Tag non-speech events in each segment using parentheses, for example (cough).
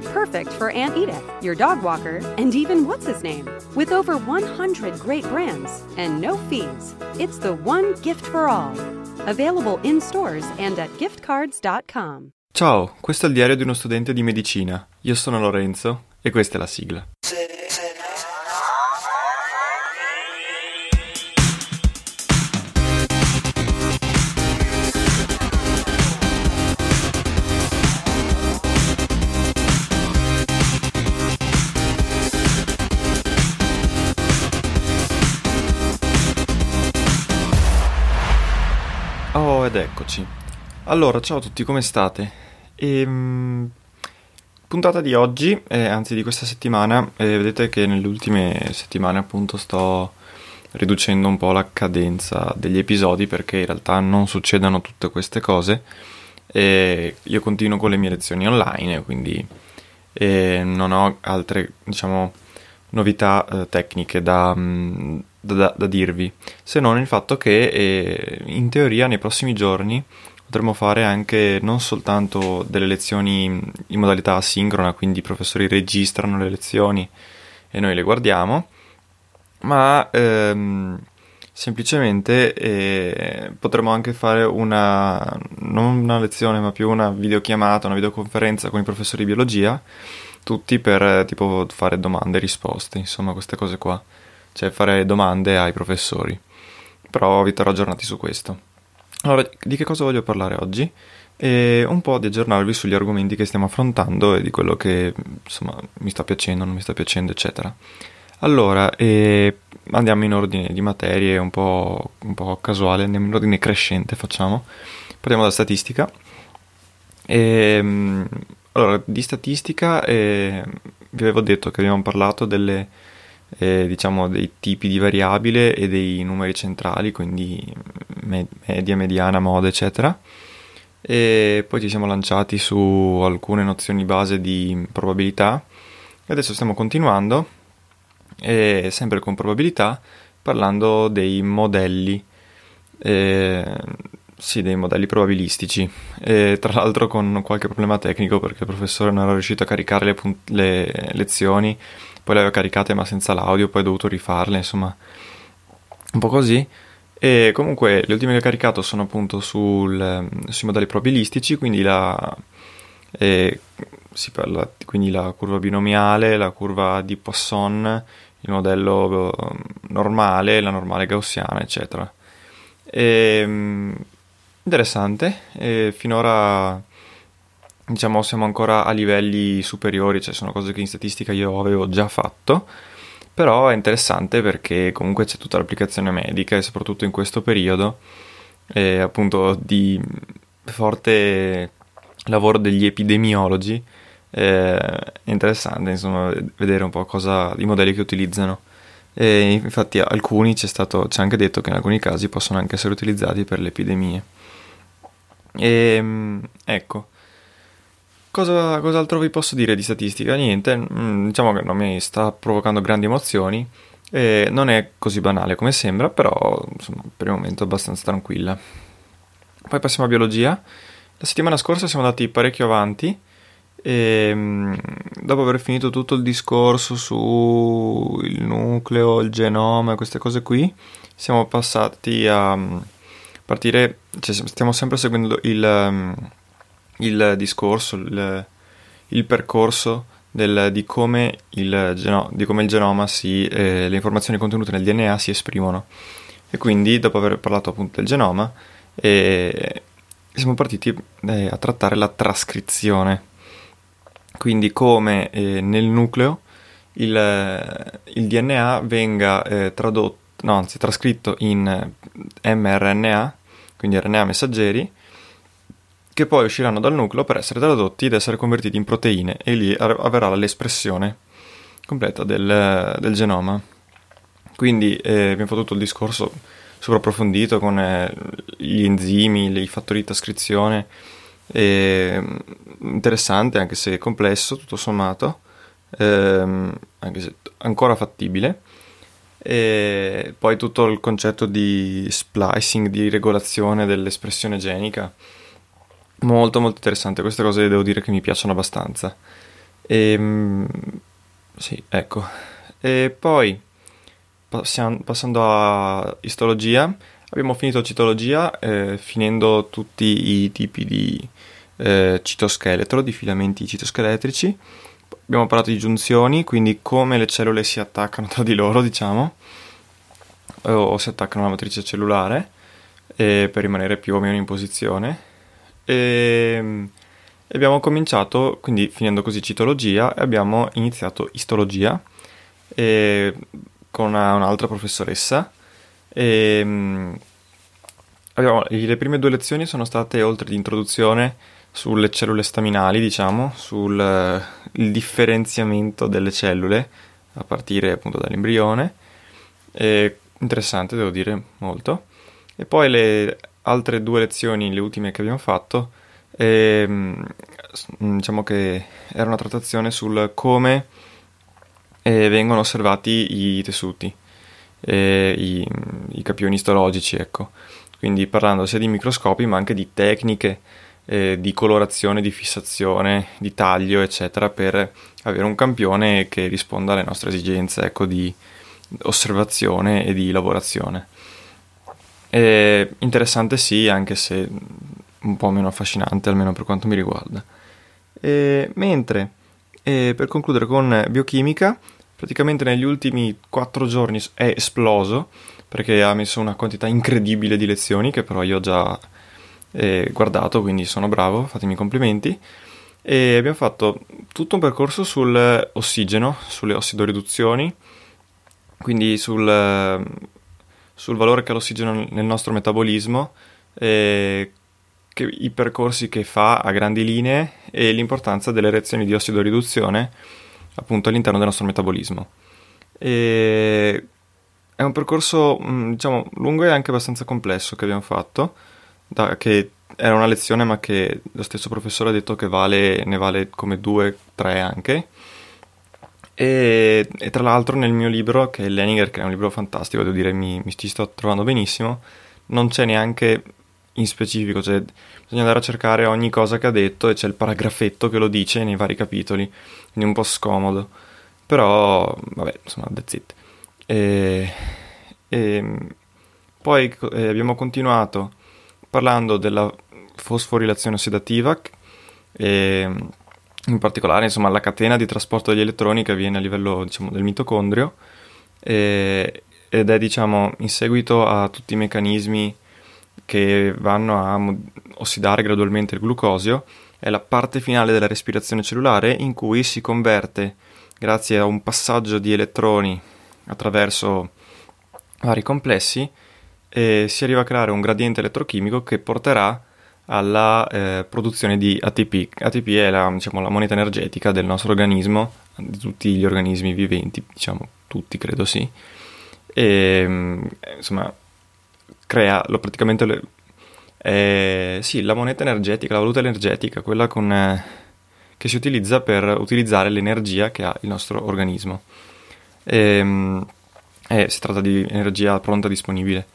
Perfect for Aunt Edith, your dog walker, and even what's his name. With over 100 great brands and no fees, it's the one gift for all. Available in stores and at giftcards.com. Ciao, questo è il diario di uno studente di medicina. Io sono Lorenzo e questa è la sigla. Eccoci. Allora, ciao a tutti, come state? Ehm, puntata di oggi, eh, anzi di questa settimana, eh, vedete che nelle ultime settimane appunto sto riducendo un po' la cadenza degli episodi perché in realtà non succedono tutte queste cose e io continuo con le mie lezioni online, quindi eh, non ho altre, diciamo, novità eh, tecniche da, mm, da, da, dirvi, se non il fatto che eh, in teoria nei prossimi giorni potremmo fare anche non soltanto delle lezioni in modalità asincrona, quindi i professori registrano le lezioni e noi le guardiamo, ma ehm, semplicemente eh, potremmo anche fare una, non una lezione, ma più una videochiamata, una videoconferenza con i professori di biologia, tutti per tipo fare domande e risposte, insomma queste cose qua, cioè fare domande ai professori. Però vi terrò aggiornati su questo. Allora, di che cosa voglio parlare oggi? E un po' di aggiornarvi sugli argomenti che stiamo affrontando e di quello che insomma mi sta piacendo, non mi sta piacendo, eccetera. Allora, eh, andiamo in ordine di materie un po', un po', casuale, andiamo in ordine crescente, facciamo. Partiamo dalla statistica. E, allora, di statistica eh, vi avevo detto che abbiamo parlato delle eh, diciamo dei tipi di variabile e dei numeri centrali, quindi media, mediana, moda, eccetera. E poi ci siamo lanciati su alcune nozioni base di probabilità e adesso stiamo continuando, e sempre con probabilità, parlando dei modelli. Eh, sì, dei modelli probabilistici. E, tra l'altro con qualche problema tecnico perché il professore non era riuscito a caricare le, punt- le lezioni poi le avevo caricate ma senza l'audio, poi ho dovuto rifarle, insomma, un po' così. E comunque le ultime che ho caricato sono appunto sul, sui modelli probabilistici, quindi la, eh, si parla, quindi la curva binomiale, la curva di Poisson, il modello eh, normale, la normale gaussiana, eccetera. E, mm, interessante, e finora diciamo siamo ancora a livelli superiori, cioè sono cose che in statistica io avevo già fatto, però è interessante perché comunque c'è tutta l'applicazione medica e soprattutto in questo periodo eh, appunto di forte lavoro degli epidemiologi eh, è interessante insomma vedere un po' cosa i modelli che utilizzano. E infatti alcuni c'è stato c'è anche detto che in alcuni casi possono anche essere utilizzati per le epidemie. E ehm, ecco Cosa, cos'altro vi posso dire di statistica? Niente, mm, diciamo che non mi sta provocando grandi emozioni. E non è così banale come sembra, però insomma, per il momento è abbastanza tranquilla. Poi passiamo a biologia. La settimana scorsa siamo andati parecchio avanti e mm, dopo aver finito tutto il discorso sul nucleo, il genoma, queste cose qui, siamo passati a mm, partire, cioè stiamo sempre seguendo il il discorso, il, il percorso del, di, come il geno, di, come il genoma si, eh, le informazioni contenute nel DNA si esprimono. E quindi, dopo aver parlato appunto del genoma, eh, siamo partiti eh, a trattare la trascrizione. Quindi come eh, nel nucleo il, il DNA venga eh, tradotto, no, anzi trascritto in mRNA, quindi RNA messaggeri, che poi usciranno dal nucleo per essere tradotti ed essere convertiti in proteine e lì avverrà l'espressione completa del, del genoma. Quindi eh, abbiamo fatto tutto il discorso super approfondito con eh, gli enzimi, i fattori di trascrizione, eh, interessante anche se complesso tutto sommato, ehm, anche se ancora fattibile. E poi tutto il concetto di splicing, di regolazione dell'espressione genica, molto molto interessante, queste cose devo dire che mi piacciono abbastanza. E, ehm, sì, ecco. E poi passiamo, passando a istologia, abbiamo finito citologia eh, finendo tutti i tipi di eh, citoscheletro, di filamenti citoscheletrici. Abbiamo parlato di giunzioni, quindi come le cellule si attaccano tra di loro, diciamo, o si attaccano alla matrice cellulare eh, per rimanere più o meno in posizione. E abbiamo cominciato, quindi finendo così citologia, abbiamo iniziato istologia con una, un'altra professoressa. E, abbiamo, le prime due lezioni sono state, oltre di introduzione, sulle cellule staminali, diciamo, sul differenziamento delle cellule a partire appunto dall'embrione. E, interessante, devo dire, molto. E poi le altre due lezioni, le ultime che abbiamo fatto, ehm, diciamo che era una trattazione sul come eh, vengono osservati i tessuti, eh, i, i, capioni istologici, ecco. Quindi parlando sia di microscopi ma anche di tecniche eh, di colorazione, di fissazione, di taglio, eccetera, per avere un campione che risponda alle nostre esigenze, ecco, di osservazione e di lavorazione. È interessante sì, anche se un po' meno affascinante, almeno per quanto mi riguarda. E, mentre, e per concludere con biochimica, praticamente negli ultimi quattro giorni è esploso, perché ha messo una quantità incredibile di lezioni, che però io ho già eh, guardato, quindi sono bravo, fatemi complimenti. E abbiamo fatto tutto un percorso sull'ossigeno, sulle ossidoriduzioni, quindi sul sul valore che ha l'ossigeno nel nostro metabolismo, eh, i percorsi che fa a grandi linee e l'importanza delle reazioni di ossidoriduzione appunto all'interno del nostro metabolismo. E è un percorso diciamo lungo e anche abbastanza complesso che abbiamo fatto, da, che era una lezione ma che lo stesso professore ha detto che vale, ne vale come due, tre anche e, e, tra l'altro nel mio libro, che è Leninger, che è un libro fantastico, devo dire, mi, mi ci sto trovando benissimo, non c'è neanche in specifico, cioè bisogna andare a cercare ogni cosa che ha detto e c'è il paragrafetto che lo dice nei vari capitoli, quindi un po' scomodo. Però, vabbè, insomma, that's it. E, e poi eh, abbiamo continuato parlando della fosforilazione ossidativa e in particolare insomma, la catena di trasporto degli elettroni che avviene a livello diciamo, del mitocondrio e, ed è diciamo, in seguito a tutti i meccanismi che vanno a ossidare gradualmente il glucosio è la parte finale della respirazione cellulare in cui si converte grazie a un passaggio di elettroni attraverso vari complessi e si arriva a creare un gradiente elettrochimico che porterà alla eh, produzione di ATP. ATP è la, diciamo, la, moneta energetica del nostro organismo, di tutti gli organismi viventi, diciamo tutti credo sì, e mm, insomma crea lo, praticamente le, eh, sì, la moneta energetica, la valuta energetica, quella con, eh, che si utilizza per utilizzare l'energia che ha il nostro organismo. E, mm, si tratta di energia pronta disponibile.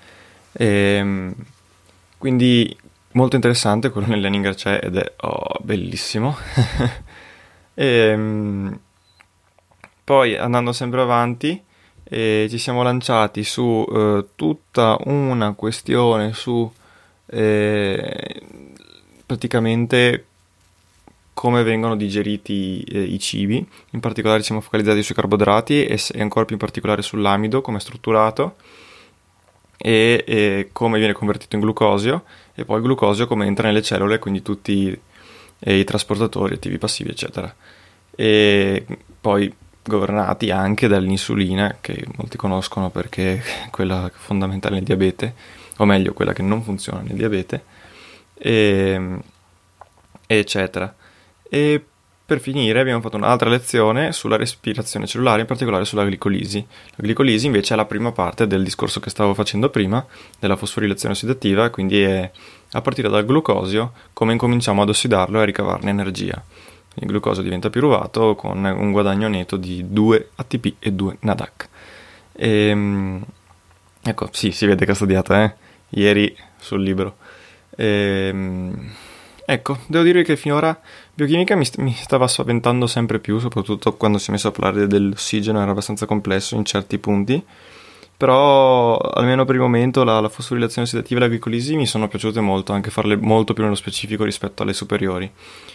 E, quindi molto interessante, quello nell'Eninger c'è ed è oh, bellissimo. e, (laughs) ehm, poi andando sempre avanti eh, ci siamo lanciati su eh, tutta una questione su eh, praticamente come vengono digeriti eh, i cibi, in particolare siamo focalizzati sui carboidrati e, e ancora più in particolare sull'amido, come è strutturato e, e, come viene convertito in glucosio e poi il glucosio come entra nelle cellule, quindi tutti i trasportatori attivi passivi eccetera. E poi governati anche dall'insulina che molti conoscono perché è quella fondamentale nel diabete, o meglio quella che non funziona nel diabete, e, eccetera. E per finire abbiamo fatto un'altra lezione sulla respirazione cellulare, in particolare sulla glicolisi. La glicolisi invece è la prima parte del discorso che stavo facendo prima, della fosforilazione ossidativa, quindi è a partire dal glucosio come incominciamo ad ossidarlo e a ricavarne energia. Il glucosio diventa piruvato con un guadagno netto di 2 ATP e 2 NADAC. E, ehm, ecco, sì, si vede che ho studiato, eh? Ieri sul libro. Ehm, ecco, devo dire che finora biochimica mi, st- mi, stava spaventando sempre più, soprattutto quando si è messo a parlare dell'ossigeno, era abbastanza complesso in certi punti. Però, almeno per il momento, la, la fosforilazione ossidativa e la glicolisi mi sono piaciute molto, anche farle molto più nello specifico rispetto alle superiori.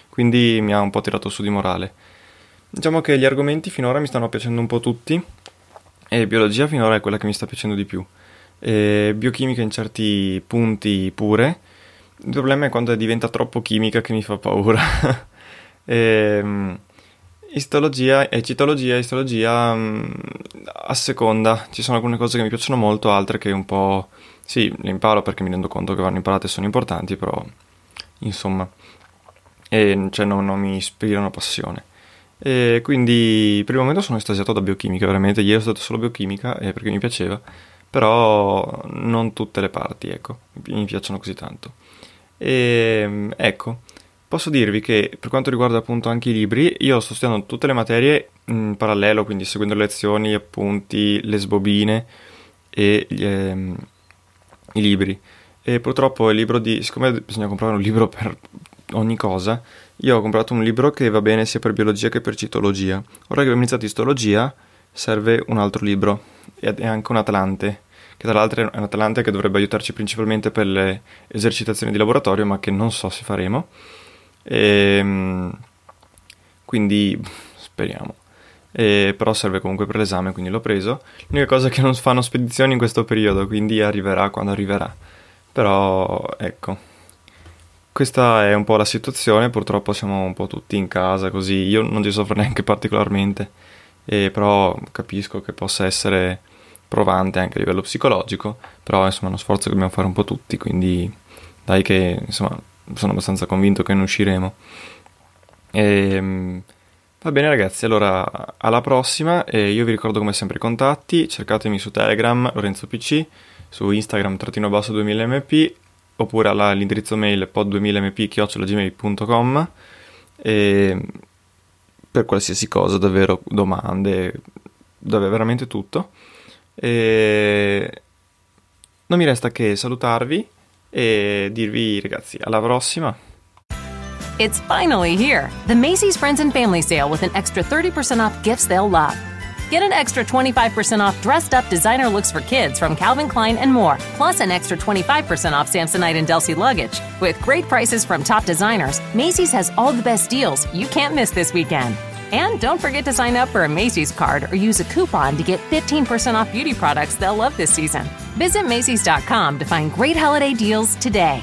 Quindi mi ha un po' tirato su di morale. Diciamo che gli argomenti finora mi stanno piacendo un po' tutti, e biologia finora è quella che mi sta piacendo di più. E biochimica in certi punti pure il problema è quando diventa troppo chimica che mi fa paura. e, (laughs) ehm, istologia e citologia, istologia mm, a seconda. Ci sono alcune cose che mi piacciono molto, altre che un po'... Sì, le imparo perché mi rendo conto che vanno imparate e sono importanti, però insomma, e, cioè non, non mi ispirano passione. E quindi per il momento sono estasiato da biochimica, veramente. Ieri ho stato solo biochimica eh, perché mi piaceva, però non tutte le parti, ecco, mi piacciono così tanto. E ehm, ecco, posso dirvi che per quanto riguarda appunto anche i libri, io sto studiando tutte le materie in parallelo, quindi seguendo le lezioni, gli appunti, le sbobine e ehm, i libri. E purtroppo il libro di... siccome bisogna comprare un libro per ogni cosa, io ho comprato un libro che va bene sia per biologia che per citologia. Ora che abbiamo iniziato istologia, serve un altro libro, e anche un Atlante che tra l'altro è un Atlante che dovrebbe aiutarci principalmente per le esercitazioni di laboratorio, ma che non so se faremo. E, ehm, quindi speriamo. E, però serve comunque per l'esame, quindi l'ho preso. L'unica cosa è che non fanno spedizioni in questo periodo, quindi arriverà quando arriverà. Però ecco, questa è un po' la situazione, purtroppo siamo un po' tutti in casa così, io non ci soffro (laughs) neanche particolarmente, e però capisco che possa essere provante anche a livello psicologico, però insomma è uno sforzo che dobbiamo fare un po' tutti, quindi dai che insomma sono abbastanza convinto che ne usciremo. E, ehm, va bene ragazzi, allora alla prossima, e io vi ricordo come sempre i contatti, cercatemi su Telegram Lorenzo PC, su Instagram trattino basso 2000mp oppure all'indirizzo mail pod2000mp.gmail.com e per qualsiasi cosa, davvero domande, davvero veramente tutto. E non mi resta che salutarvi e dirvi ragazzi alla prossima. It's finally here, the Macy's Friends and Family Sale with an extra 30% off gifts they'll love. Get an extra 25% off dressed up designer looks for kids from Calvin Klein and more, plus an extra 25% off Samsonite and Delsey luggage. With great prices from top designers, Macy's has all the best deals you can't miss this weekend. And don't forget to sign up for a Macy's card or use a coupon to get 15% off beauty products they'll love this season. Visit Macy's.com to find great holiday deals today.